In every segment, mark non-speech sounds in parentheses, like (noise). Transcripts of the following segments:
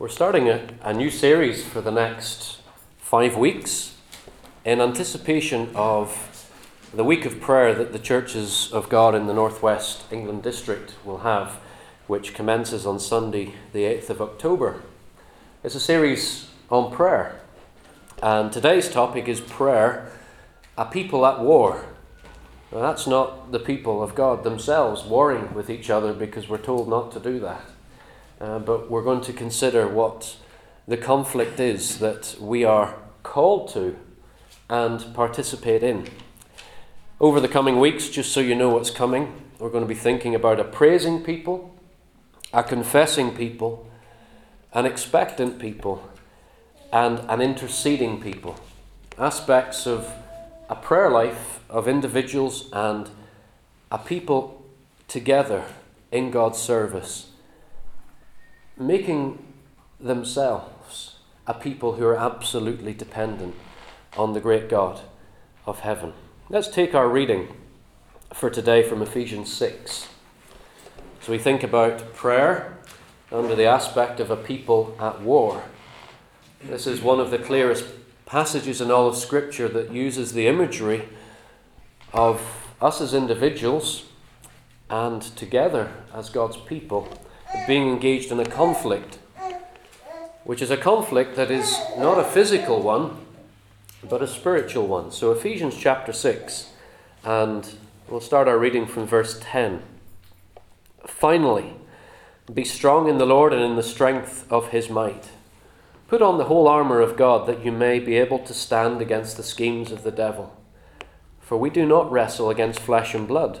We're starting a, a new series for the next five weeks in anticipation of the week of prayer that the churches of God in the Northwest England district will have, which commences on Sunday, the 8th of October. It's a series on prayer, and today's topic is prayer, a people at war. Now, that's not the people of God themselves warring with each other because we're told not to do that. Uh, but we're going to consider what the conflict is that we are called to and participate in. Over the coming weeks, just so you know what's coming, we're going to be thinking about a praising people, a confessing people, an expectant people, and an interceding people. Aspects of a prayer life of individuals and a people together in God's service making themselves a people who are absolutely dependent on the great God of heaven. Let's take our reading for today from Ephesians 6. So we think about prayer under the aspect of a people at war. This is one of the clearest passages in all of Scripture that uses the imagery of us as individuals and together as God's people being engaged in a conflict, which is a conflict that is not a physical one, but a spiritual one. So, Ephesians chapter 6, and we'll start our reading from verse 10. Finally, be strong in the Lord and in the strength of his might. Put on the whole armour of God that you may be able to stand against the schemes of the devil. For we do not wrestle against flesh and blood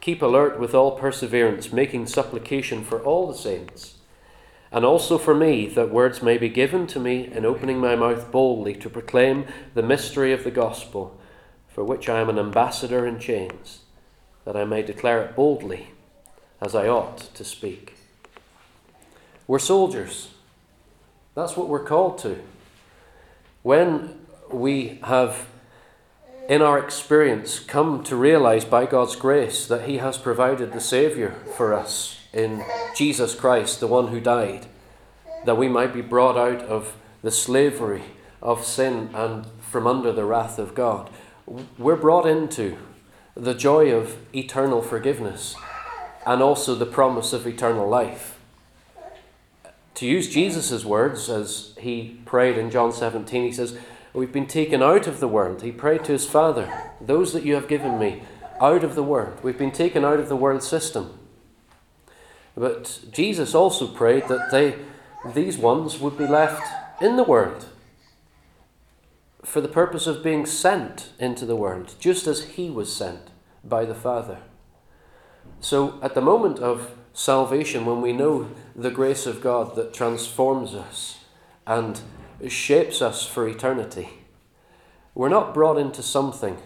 keep alert with all perseverance, making supplication for all the saints and also for me, that words may be given to me in opening my mouth boldly to proclaim the mystery of the gospel, for which I am an ambassador in chains, that I may declare it boldly as I ought to speak. We're soldiers. That's what we're called to. When we have, in our experience, come to realize by God's grace that He has provided the Saviour for us in Jesus Christ, the one who died, that we might be brought out of the slavery of sin and from under the wrath of God. We're brought into the joy of eternal forgiveness and also the promise of eternal life. To use Jesus' words, as he prayed in John 17, he says, We've been taken out of the world. He prayed to his Father, Those that you have given me, out of the world. We've been taken out of the world system. But Jesus also prayed that they, these ones would be left in the world for the purpose of being sent into the world, just as he was sent by the Father. So, at the moment of salvation, when we know the grace of God that transforms us and shapes us for eternity, we're not brought into something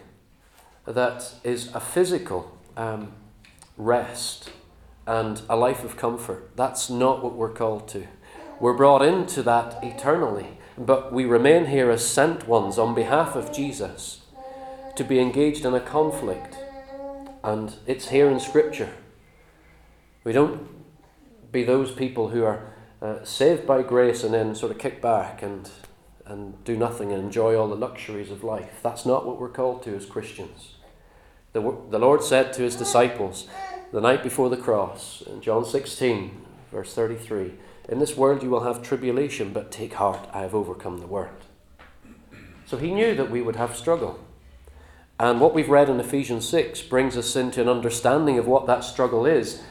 that is a physical um, rest and a life of comfort. That's not what we're called to. We're brought into that eternally, but we remain here as sent ones on behalf of Jesus to be engaged in a conflict. And it's here in Scripture. We don't be those people who are uh, saved by grace and then sort of kick back and, and do nothing and enjoy all the luxuries of life. That's not what we're called to as Christians. The, the Lord said to his disciples, the night before the cross, in John 16, verse 33 In this world you will have tribulation, but take heart, I have overcome the world. So he knew that we would have struggle. And what we've read in Ephesians 6 brings us into an understanding of what that struggle is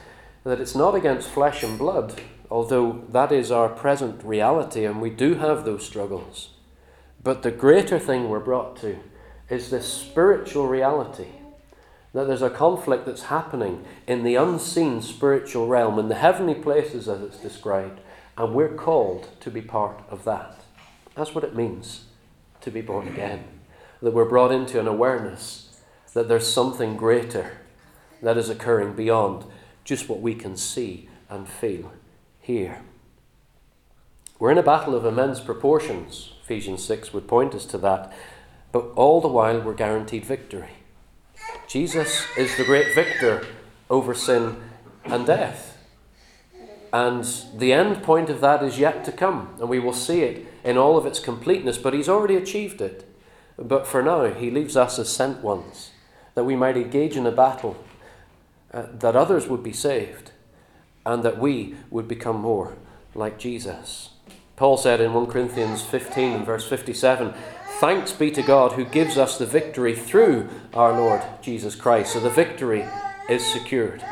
that it's not against flesh and blood, although that is our present reality and we do have those struggles. But the greater thing we're brought to is this spiritual reality that there's a conflict that's happening in the unseen spiritual realm, in the heavenly places as it's described, and we're called to be part of that. That's what it means to be born again. That we're brought into an awareness that there's something greater that is occurring beyond just what we can see and feel here. We're in a battle of immense proportions. Ephesians 6 would point us to that. But all the while, we're guaranteed victory. Jesus is the great victor over sin and death. And the end point of that is yet to come, and we will see it in all of its completeness, but he's already achieved it. But for now, he leaves us as sent ones, that we might engage in a battle, uh, that others would be saved, and that we would become more like Jesus. Paul said in 1 Corinthians 15, verse 57, Thanks be to God who gives us the victory through our Lord Jesus Christ. So the victory is secured.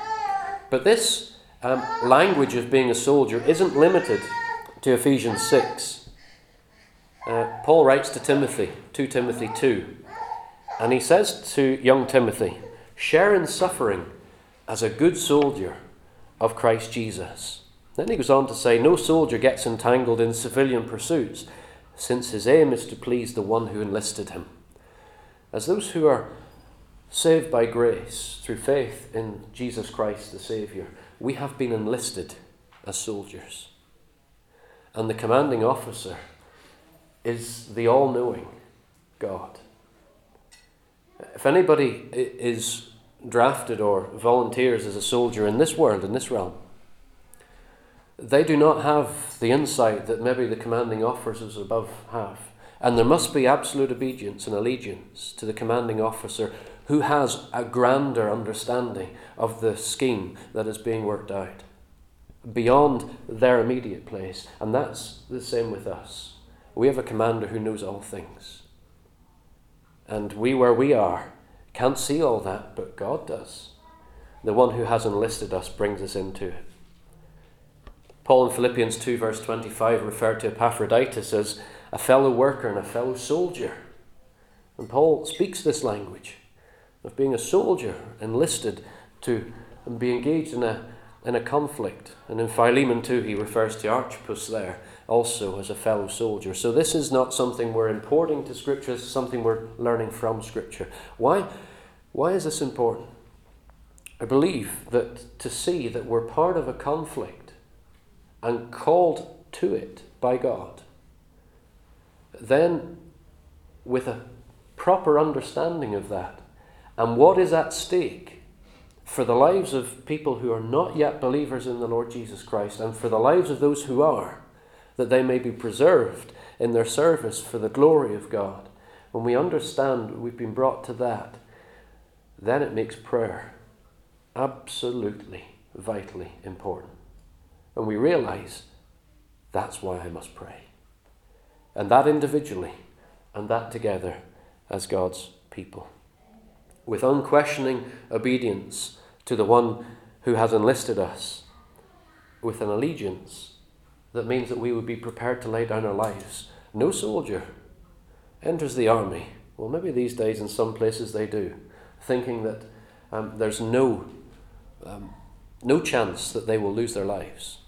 But this um, language of being a soldier isn't limited to Ephesians 6. Uh, Paul writes to Timothy, 2 Timothy 2, and he says to young Timothy, Share in suffering as a good soldier of Christ Jesus. Then he goes on to say, No soldier gets entangled in civilian pursuits since his aim is to please the one who enlisted him. As those who are saved by grace through faith in Jesus Christ the Saviour, we have been enlisted as soldiers. And the commanding officer is the all knowing God. If anybody is drafted or volunteers as a soldier in this world, in this realm, they do not have the insight that maybe the commanding officers above have. And there must be absolute obedience and allegiance to the commanding officer who has a grander understanding of the scheme that is being worked out beyond their immediate place. And that's the same with us. We have a commander who knows all things. And we, where we are, can't see all that, but God does. The one who has enlisted us brings us into it. Paul in Philippians 2, verse 25, referred to Epaphroditus as a fellow worker and a fellow soldier. And Paul speaks this language of being a soldier enlisted to and be engaged in a, in a conflict. And in Philemon 2, he refers to Archippus there also as a fellow soldier. So this is not something we're importing to Scripture, it's something we're learning from Scripture. Why, why is this important? I believe that to see that we're part of a conflict and called to it by God, then with a proper understanding of that and what is at stake for the lives of people who are not yet believers in the Lord Jesus Christ and for the lives of those who are, that they may be preserved in their service for the glory of God. When we understand we've been brought to that, then it makes prayer absolutely, vitally important. And we realize that's why I must pray. And that individually, and that together as God's people. With unquestioning obedience to the one who has enlisted us, with an allegiance that means that we would be prepared to lay down our lives. No soldier enters the army. Well, maybe these days in some places they do, thinking that um, there's no, um, no chance that they will lose their lives.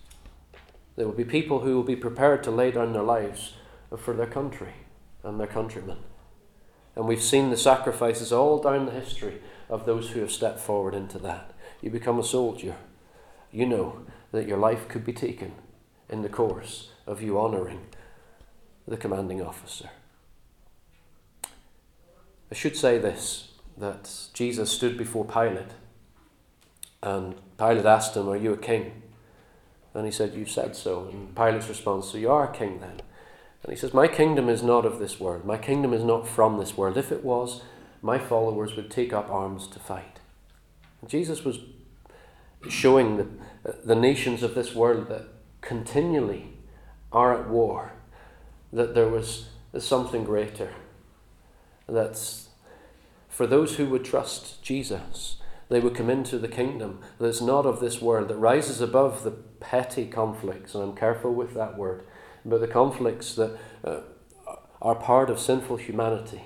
There will be people who will be prepared to lay down their lives for their country and their countrymen. And we've seen the sacrifices all down the history of those who have stepped forward into that. You become a soldier, you know that your life could be taken in the course of you honouring the commanding officer. I should say this that Jesus stood before Pilate, and Pilate asked him, Are you a king? And he said, You said so. And Pilate's response, So you are a king then? And he says, My kingdom is not of this world. My kingdom is not from this world. If it was, my followers would take up arms to fight. And Jesus was showing the, the nations of this world that continually are at war, that there was something greater. That's for those who would trust Jesus. They would come into the kingdom that's not of this world, that rises above the petty conflicts, and I'm careful with that word, but the conflicts that uh, are part of sinful humanity.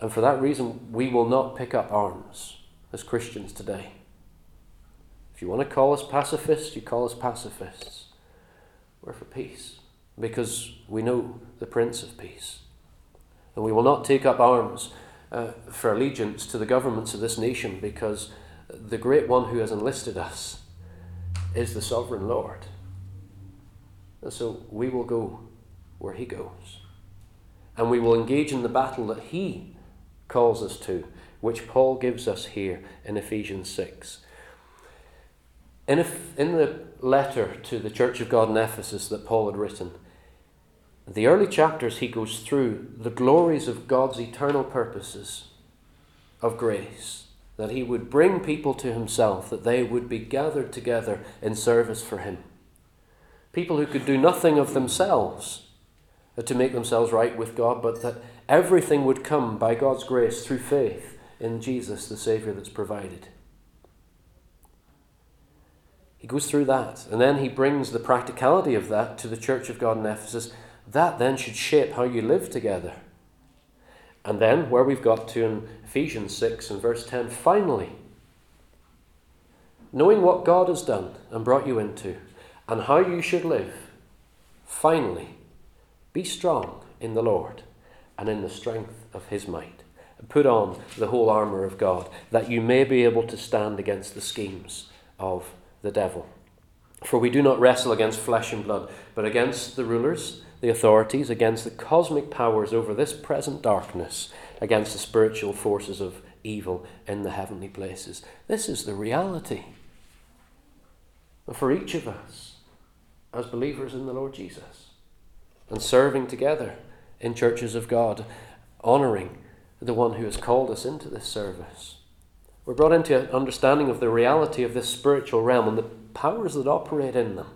And for that reason, we will not pick up arms as Christians today. If you want to call us pacifists, you call us pacifists. We're for peace because we know the Prince of Peace. And we will not take up arms uh, for allegiance to the governments of this nation because the great one who has enlisted us is the sovereign Lord. And so we will go where he goes. And we will engage in the battle that he calls us to, which Paul gives us here in Ephesians 6. In, in the letter to the Church of God in Ephesus that Paul had written, the early chapters he goes through the glories of God's eternal purposes of grace, that he would bring people to himself, that they would be gathered together in service for him. People who could do nothing of themselves uh, to make themselves right with God, but that everything would come by God's grace through faith in Jesus, the Saviour that's provided. He goes through that, and then he brings the practicality of that to the church of God in Ephesus that then should shape how you live together. And then, where we've got to in Ephesians 6 and verse 10, finally, knowing what God has done and brought you into, and how you should live, finally, be strong in the Lord and in the strength of his might. And put on the whole armour of God, that you may be able to stand against the schemes of the devil. For we do not wrestle against flesh and blood, but against the rulers the authorities, against the cosmic powers over this present darkness, against the spiritual forces of evil in the heavenly places. This is the reality. For each of us, as believers in the Lord Jesus, and serving together in churches of God, honouring the one who has called us into this service. We're brought into an understanding of the reality of this spiritual realm and the powers that operate in them.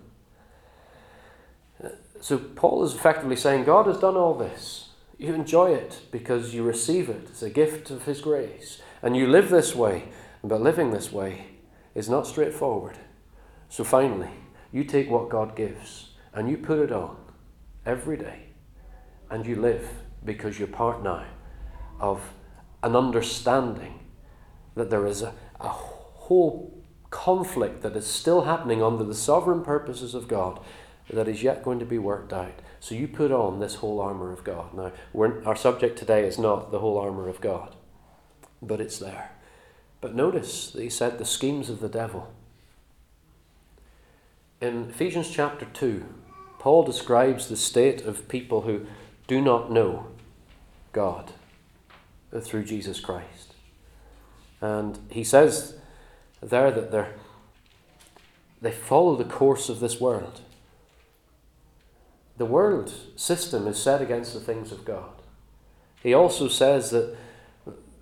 So Paul is effectively saying, God has done all this. You enjoy it because you receive it. It's a gift of His grace. And you live this way. But living this way is not straightforward. So finally, you take what God gives and you put it on every day. And you live because you're part now of an understanding that there is a, a whole conflict that is still happening under the sovereign purposes of God that is yet going to be worked out. So you put on this whole armour of God. Now, our subject today is not the whole armour of God, but it's there. But notice that he said the schemes of the devil. In Ephesians chapter 2, Paul describes the state of people who do not know God through Jesus Christ. And he says there that they they follow the course of this world. The world system is set against the things of God. He also says that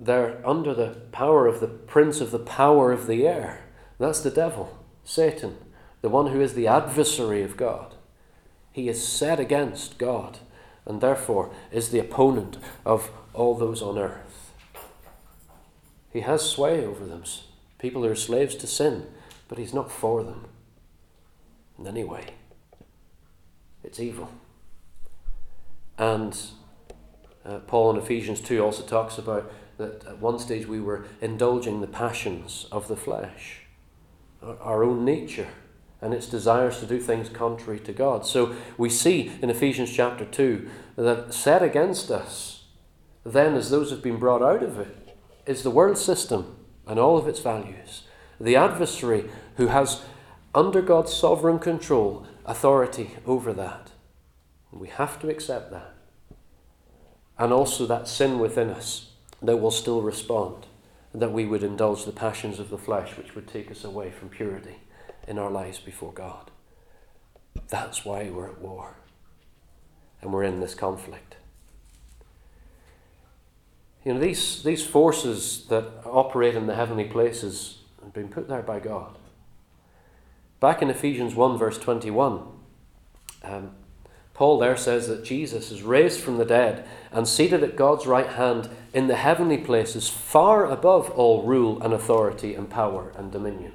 they're under the power of the prince of the power of the air. That's the devil, Satan, the one who is the adversary of God. He is set against God and therefore is the opponent of all those on earth. He has sway over them. People are slaves to sin, but he's not for them in any way. It's evil. And uh, Paul in Ephesians 2 also talks about that at one stage we were indulging the passions of the flesh, our, own nature, and its desires to do things contrary to God. So we see in Ephesians chapter 2 that set against us, then as those have been brought out of it, is the world system and all of its values. The adversary who has, under God's sovereign control, authority over that. We have to accept that. And also that sin within us that will still respond, that we would indulge the passions of the flesh which would take us away from purity in our lives before God. That's why we're at war. And we're in this conflict. You know, these, these forces that operate in the heavenly places have been put there by God. Back in Ephesians 1, verse 21, um, Paul there says that Jesus is raised from the dead and seated at God's right hand in the heavenly places, far above all rule and authority and power and dominion.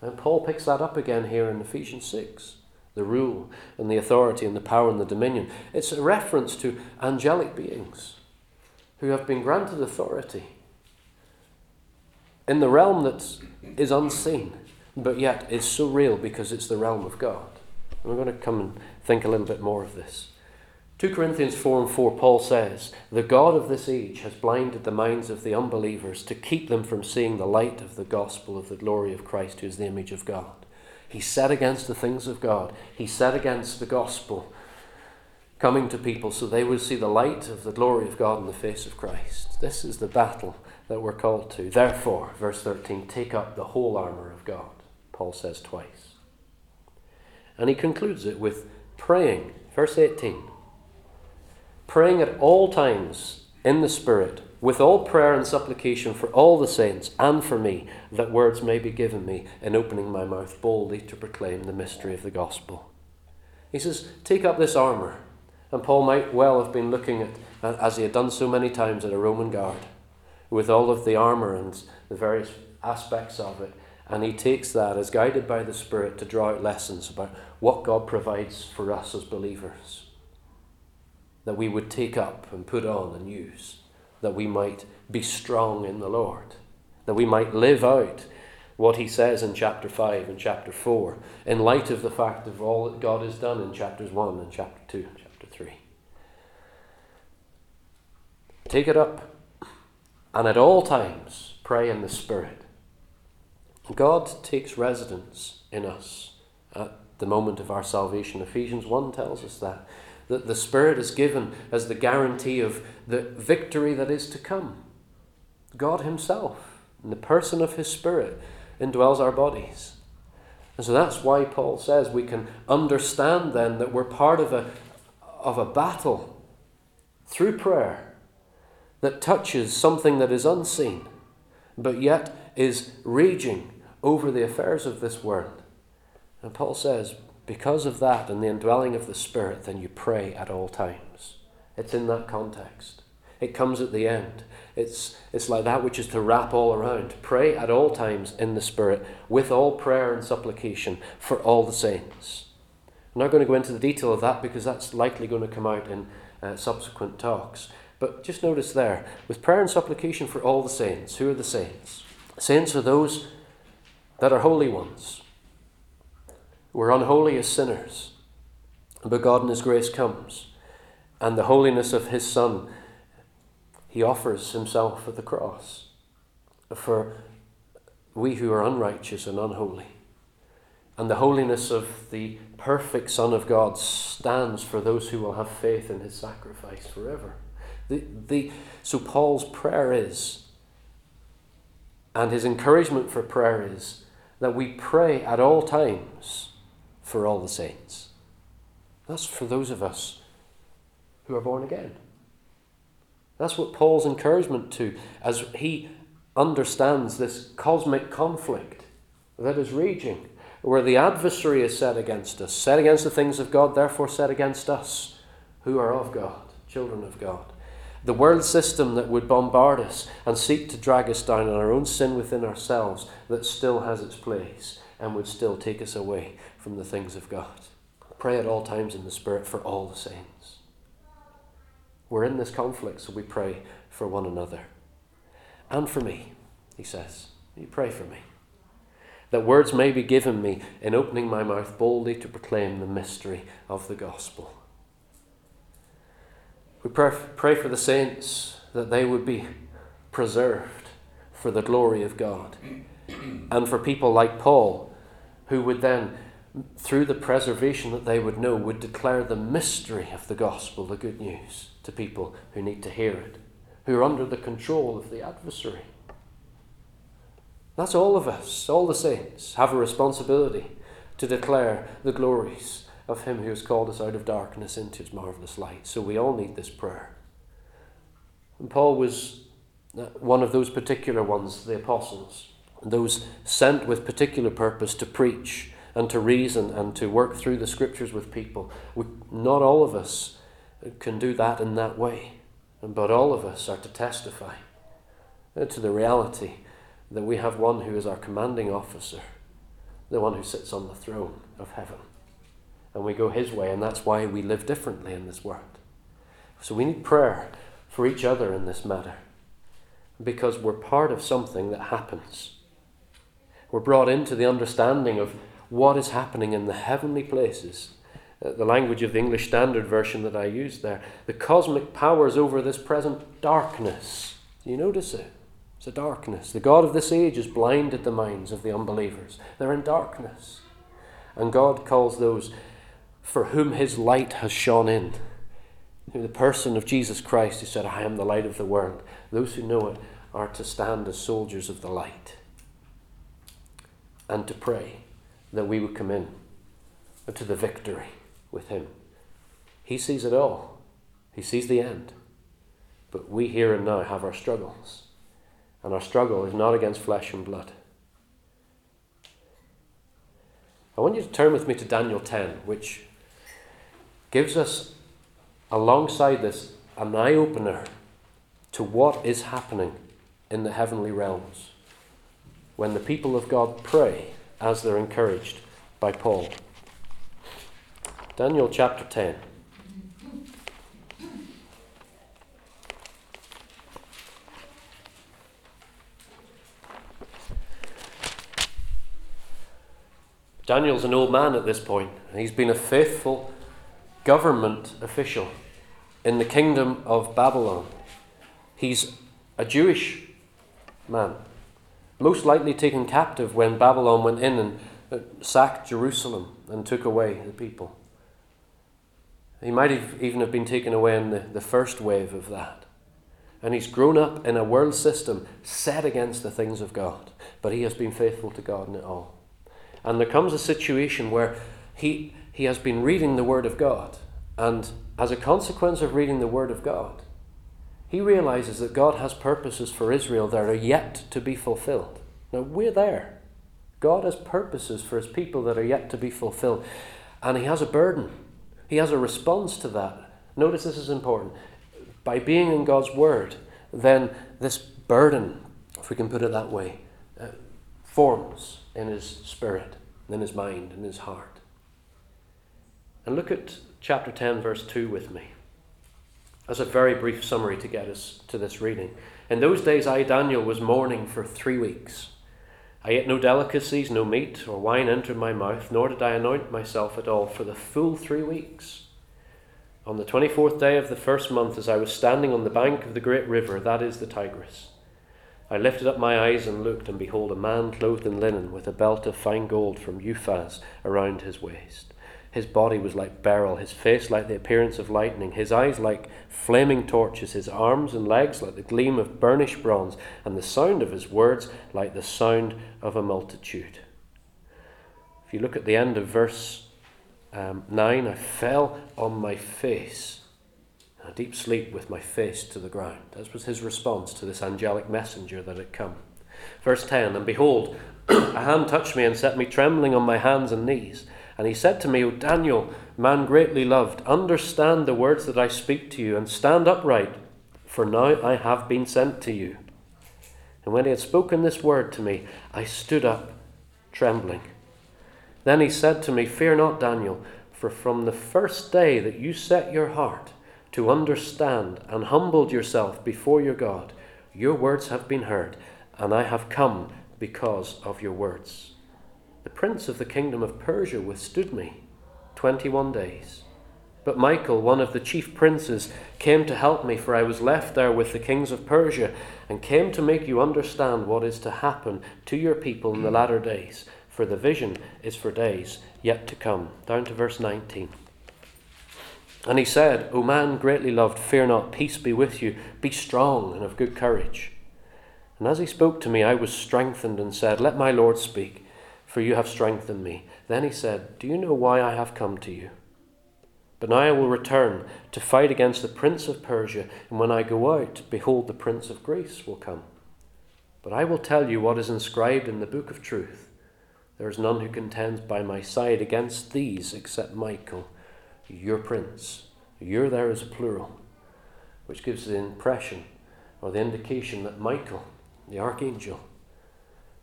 And Paul picks that up again here in Ephesians 6 the rule and the authority and the power and the dominion. It's a reference to angelic beings who have been granted authority in the realm that is unseen, but yet is so real because it's the realm of God. And we're going to come and think a little bit more of this. 2 Corinthians 4 and 4, Paul says, The God of this age has blinded the minds of the unbelievers to keep them from seeing the light of the gospel of the glory of Christ, who is the image of God. He set against the things of God, he set against the gospel coming to people so they would see the light of the glory of God in the face of Christ. This is the battle that we're called to. Therefore, verse 13, take up the whole armour of God, Paul says twice. And he concludes it with praying. Verse 18 praying at all times in the Spirit, with all prayer and supplication for all the saints and for me, that words may be given me in opening my mouth boldly to proclaim the mystery of the gospel. He says, Take up this armour. And Paul might well have been looking at, as he had done so many times, at a Roman guard, with all of the armour and the various aspects of it. And he takes that as guided by the Spirit to draw out lessons about what God provides for us as believers that we would take up and put on and use, that we might be strong in the Lord, that we might live out what he says in chapter 5 and chapter 4, in light of the fact of all that God has done in chapters 1 and chapter 2 and chapter 3. Take it up, and at all times pray in the Spirit. God takes residence in us at the moment of our salvation. Ephesians 1 tells us that that the Spirit is given as the guarantee of the victory that is to come. God Himself, in the person of His Spirit, indwells our bodies. And so that's why Paul says we can understand then that we're part of a, of a battle through prayer that touches something that is unseen, but yet is raging over the affairs of this world. And Paul says, because of that and the indwelling of the Spirit, then you pray at all times. It's in that context. It comes at the end. It's, it's like that which is to wrap all around. Pray at all times in the Spirit, with all prayer and supplication for all the saints. I'm not going to go into the detail of that because that's likely going to come out in uh, subsequent talks. But just notice there, with prayer and supplication for all the saints. Who are the saints? Saints are those that are holy ones we're unholy as sinners, but God in His grace comes, and the holiness of His Son, He offers Himself at the cross for we who are unrighteous and unholy. And the holiness of the perfect Son of God stands for those who will have faith in His sacrifice forever. The, the, so Paul's prayer is, and his encouragement for prayer is, that we pray at all times for all the saints. That's for those of us who are born again. That's what Paul's encouragement to as he understands this cosmic conflict that is raging, where the adversary is set against us, set against the things of God, therefore set against us who are of God, children of God. The world system that would bombard us and seek to drag us down in our own sin within ourselves that still has its place and would still take us away from the things of God. Pray at all times in the Spirit for all the saints. We're in this conflict, so we pray for one another. And for me, he says. You pray for me. That words may be given me in opening my mouth boldly to proclaim the mystery of the gospel. We pray, pray for the saints that they would be preserved for the glory of God. And for people like Paul who would then, through the preservation that they would know, would declare the mystery of the gospel, the good news, to people who need to hear it, who are under the control of the adversary. That's all of us, all the saints, have a responsibility to declare the glories of Him who has called us out of darkness into His marvellous light. So we all need this prayer. And Paul was uh, one of those particular ones, the apostles those sent with particular purpose to preach and to reason and to work through the scriptures with people. We, not all of us can do that in that way, but all of us are to testify to the reality that we have one who is our commanding officer, the one who sits on the throne of heaven. And we go his way, and that's why we live differently in this world. So we need prayer for each other in this matter because we're part of something that happens. We're brought into the understanding of what is happening in the heavenly places. Uh, the language of the English Standard Version that I used there. The cosmic powers over this present darkness. Do you notice it? It's a darkness. The God of this age has blinded the minds of the unbelievers. They're in darkness. And God calls those for whom his light has shone in. The person of Jesus Christ who said, I am the light of the world. Those who know it are to stand as soldiers of the light and to pray that we would come in to the victory with Him. He sees it all, He sees the end. But we here and now have our struggles, and our struggle is not against flesh and blood. I want you to turn with me to Daniel 10, which gives us, alongside this, an eye opener to what is happening in the heavenly realms when the people of God pray as they're encouraged by Paul. Daniel chapter 10. Daniel's an old man at this point, he's been a faithful government official in the kingdom of Babylon. He's a Jewish man, most likely taken captive when Babylon went in and uh, sacked Jerusalem and took away the people. He might have even have been taken away in the, the first wave of that. And he's grown up in a world system set against the things of God. But he has been faithful to God in it all. And there comes a situation where he, he has been reading the Word of God. And as a consequence of reading the Word of God, he realizes that God has purposes for Israel that are yet to be fulfilled. Now, we're there. God has purposes for his people that are yet to be fulfilled. And he has a burden, he has a response to that. Notice this is important. By being in God's word, then this burden, if we can put it that way, uh, forms in his spirit, in his mind, in his heart. And look at chapter 10, verse 2 with me as a very brief summary to get us to this reading. In those days, I, Daniel, was mourning for three weeks. I ate no delicacies, no meat or wine entered my mouth, nor did I anoint myself at all for the full three weeks. On the twenty fourth day of the first month, as I was standing on the bank of the great river, that is the Tigris, I lifted up my eyes and looked, and behold, a man clothed in linen, with a belt of fine gold from Uphaz around his waist his body was like beryl, his face like the appearance of lightning, his eyes like flaming torches, his arms and legs like the gleam of burnished bronze, and the sound of his words like the sound of a multitude. If you look at the end of verse um, 9, I fell on my face, a deep sleep with my face to the ground. That was his response to this angelic messenger that had come. Verse 10 And behold, (clears throat) a hand touched me and set me trembling on my hands and knees. And he said to me, O Daniel, man greatly loved, understand the words that I speak to you, and stand upright, for now I have been sent to you. And when he had spoken this word to me, I stood up, trembling. Then he said to me, Fear not, Daniel, for from the first day that you set your heart to understand and humbled yourself before your God, your words have been heard, and I have come because of your words. The prince of the kingdom of Persia withstood me twenty one days. But Michael, one of the chief princes, came to help me, for I was left there with the kings of Persia, and came to make you understand what is to happen to your people in the latter days. For the vision is for days yet to come. Down to verse 19. And he said, O man greatly loved, fear not, peace be with you, be strong and of good courage. And as he spoke to me, I was strengthened and said, Let my Lord speak for you have strengthened me. Then he said, Do you know why I have come to you? But now I will return to fight against the prince of Persia, and when I go out, behold, the prince of Greece will come. But I will tell you what is inscribed in the book of truth There is none who contends by my side against these except Michael, your prince. You're there as a plural, which gives the impression or the indication that Michael, the archangel,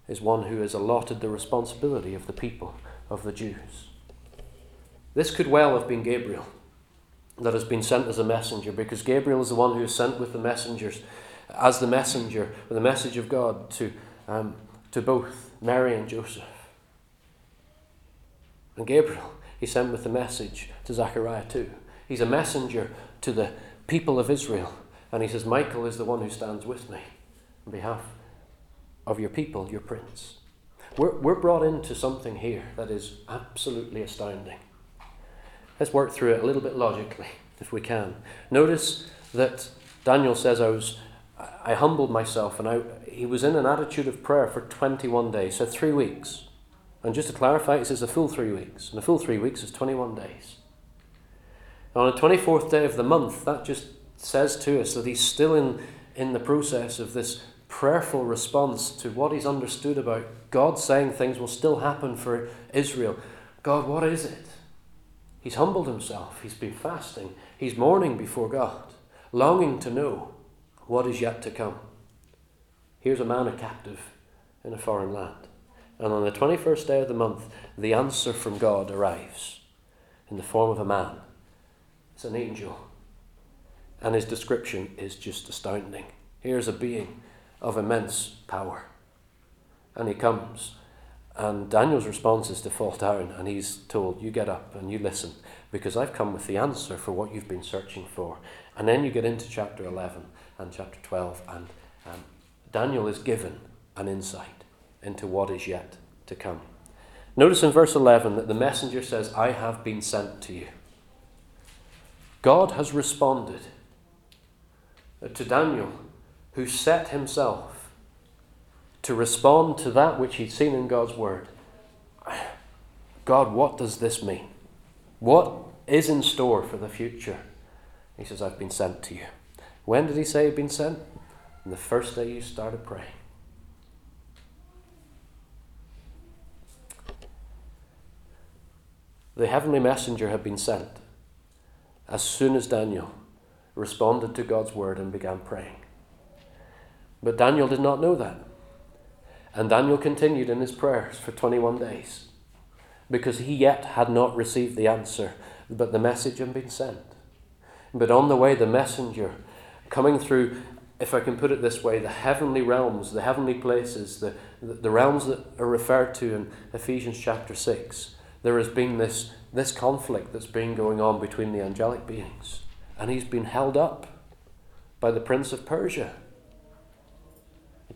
is one who is allotted the responsibility of the people of the Jews. This could well have been Gabriel that has been sent as a messenger, because Gabriel is the one who is sent with the messengers, as the messenger, with the message of God to, um, to both Mary and Joseph. And Gabriel, he's sent with the message to Zechariah too. He's a messenger to the people of Israel. And he says, Michael is the one who stands with me on behalf of your people, your prince. We're, we're brought into something here that is absolutely astounding. Let's work through it a little bit logically, (laughs) if we can. Notice that Daniel says, I was I humbled myself and I, he was in an attitude of prayer for 21 days, so three weeks. And just to clarify, it says a full three weeks. And a full three weeks is 21 days. on the 24th day of the month, that just says to us that he's still in, in the process of this prayerful response to what he's understood about God saying things will still happen for Israel. God, what is it? He's humbled himself. He's been fasting. He's mourning before God, longing to know what is yet to come. Here's a man a captive in a foreign land. And on the 21st day of the month, the answer from God arrives in the form of a man. It's an angel. And his description is just astounding. Here's a being of immense power. And he comes and Daniel's response is to fall down, and he's told, You get up and you listen, because I've come with the answer for what you've been searching for. And then you get into chapter 11 and chapter 12, and um, Daniel is given an insight into what is yet to come. Notice in verse 11 that the messenger says, I have been sent to you. God has responded to Daniel, who set himself to respond to that which he'd seen in God's Word. God, what does this mean? What is in store for the future? He says, I've been sent to you. When did he say he'd been sent? The first day you started praying. The heavenly messenger had been sent as soon as Daniel responded to God's word and began praying. But Daniel did not know that. And Daniel continued in his prayers for 21 days because he yet had not received the answer, but the message had been sent. But on the way, the messenger coming through, if I can put it this way, the heavenly realms, the heavenly places, the, the realms that are referred to in Ephesians chapter 6, there has been this, this conflict that's been going on between the angelic beings. And he's been held up by the prince of Persia.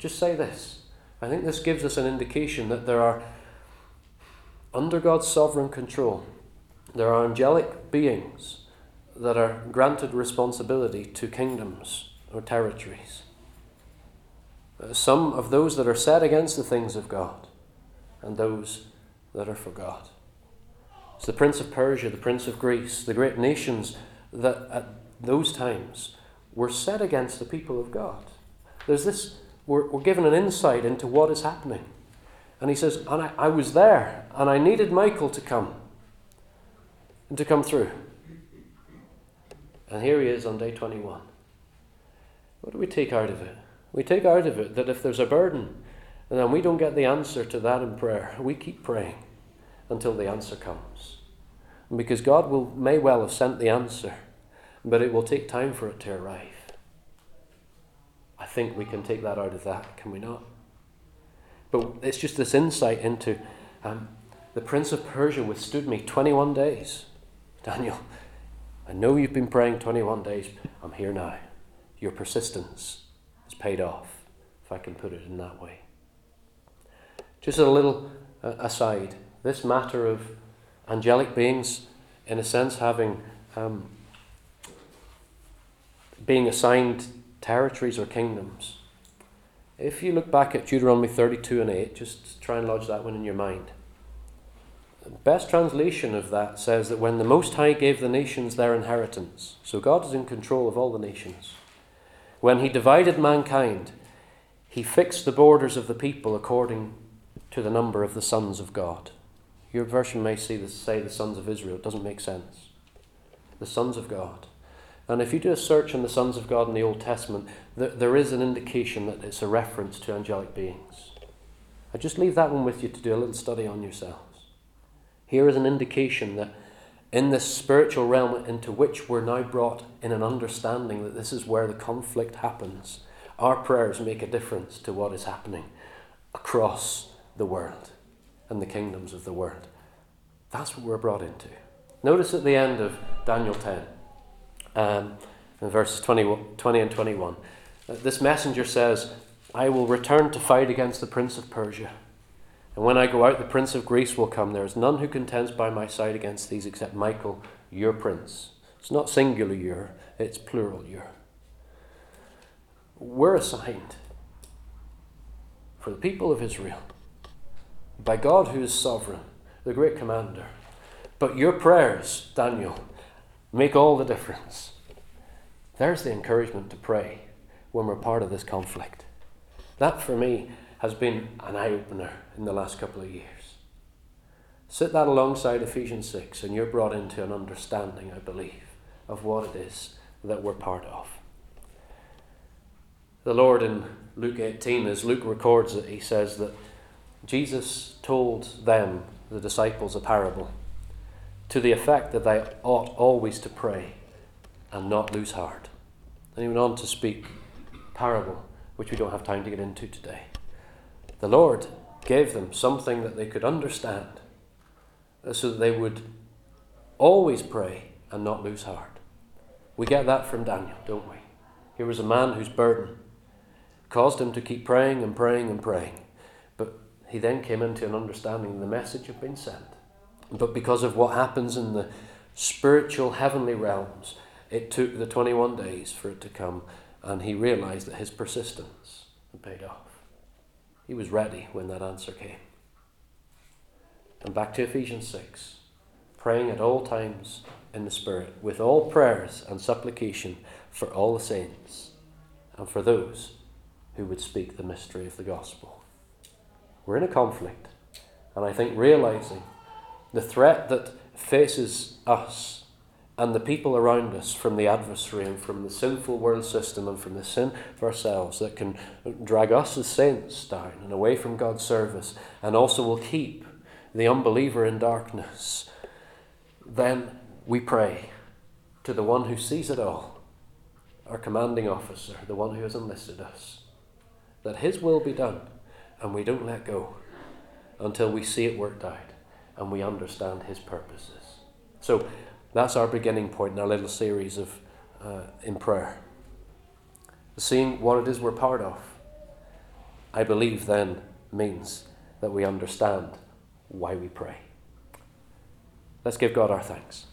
Just say this I think this gives us an indication that there are, under God's sovereign control, there are angelic beings that are granted responsibility to kingdoms or territories. Uh, some of those that are set against the things of God, and those that are for God. It's the Prince of Persia, the Prince of Greece, the great nations that at those times were set against the people of God. There's this we're, we're given an insight into what is happening. And he says, and I, I was there, and I needed Michael to come and to come through. And here he is on day 21. What do we take out of it? We take out of it that if there's a burden, and then we don't get the answer to that in prayer, we keep praying until the answer comes. And because God will, may well have sent the answer, but it will take time for it to arrive. I think we can take that out of that, can we not? But it's just this insight into um, the Prince of Persia withstood me 21 days. Daniel, I know you've been praying 21 days. I'm here now. Your persistence has paid off, if I can put it in that way. Just a little uh, aside this matter of angelic beings, in a sense, having um, being assigned territories or kingdoms. If you look back at Deuteronomy 32 and 8, just try and lodge that one in your mind. The best translation of that says that when the Most High gave the nations their inheritance, so God is in control of all the nations, when He divided mankind, He fixed the borders of the people according to the number of the sons of God. Your version may say the sons of Israel. It doesn't make sense. The sons of God. And if you do a search on the sons of God in the Old Testament, th- there is an indication that it's a reference to angelic beings. I just leave that one with you to do a little study on yourselves. Here is an indication that in this spiritual realm into which we're now brought in an understanding that this is where the conflict happens, our prayers make a difference to what is happening across the world and the kingdoms of the world. That's what we're brought into. Notice at the end of Daniel 10, um, in verses 20, 20 and 21, this messenger says, I will return to fight against the prince of Persia. And when I go out, the prince of Greece will come. There is none who contends by my side against these except Michael, your prince. It's not singular your, it's plural your. We're assigned for the people of Israel by God who is sovereign, the great commander. But your prayers, Daniel, make all the difference. There's the encouragement to pray when we're part of this conflict. That for me has been an eye opener in the last couple of years. Sit that alongside Ephesians 6, and you're brought into an understanding, I believe, of what it is that we're part of. The Lord in Luke 18, as Luke records it, he says that Jesus told them, the disciples, a parable to the effect that they ought always to pray and not lose heart. And he went on to speak parable, which we don't have time to get into today. The Lord gave them something that they could understand so that they would always pray and not lose heart. We get that from Daniel, don't we? Here was a man whose burden caused him to keep praying and praying and praying. But he then came into an understanding the message had been sent. But because of what happens in the spiritual heavenly realms, it took the 21 days for it to come, and he realized that his persistence had paid off. He was ready when that answer came. And back to Ephesians 6 praying at all times in the Spirit, with all prayers and supplication for all the saints and for those who would speak the mystery of the gospel. We're in a conflict, and I think realizing the threat that faces us and the people around us from the adversary and from the sinful world system and from the sin of ourselves that can drag us as saints down and away from God's service and also will keep the unbeliever in darkness, then we pray to the one who sees it all, our commanding officer, the one who has enlisted us, that his will be done and we don't let go until we see it worked out and we understand his purposes. So that's our beginning point in our little series of uh, in prayer. Seeing what it is we're part of, I believe then means that we understand why we pray. Let's give God our thanks.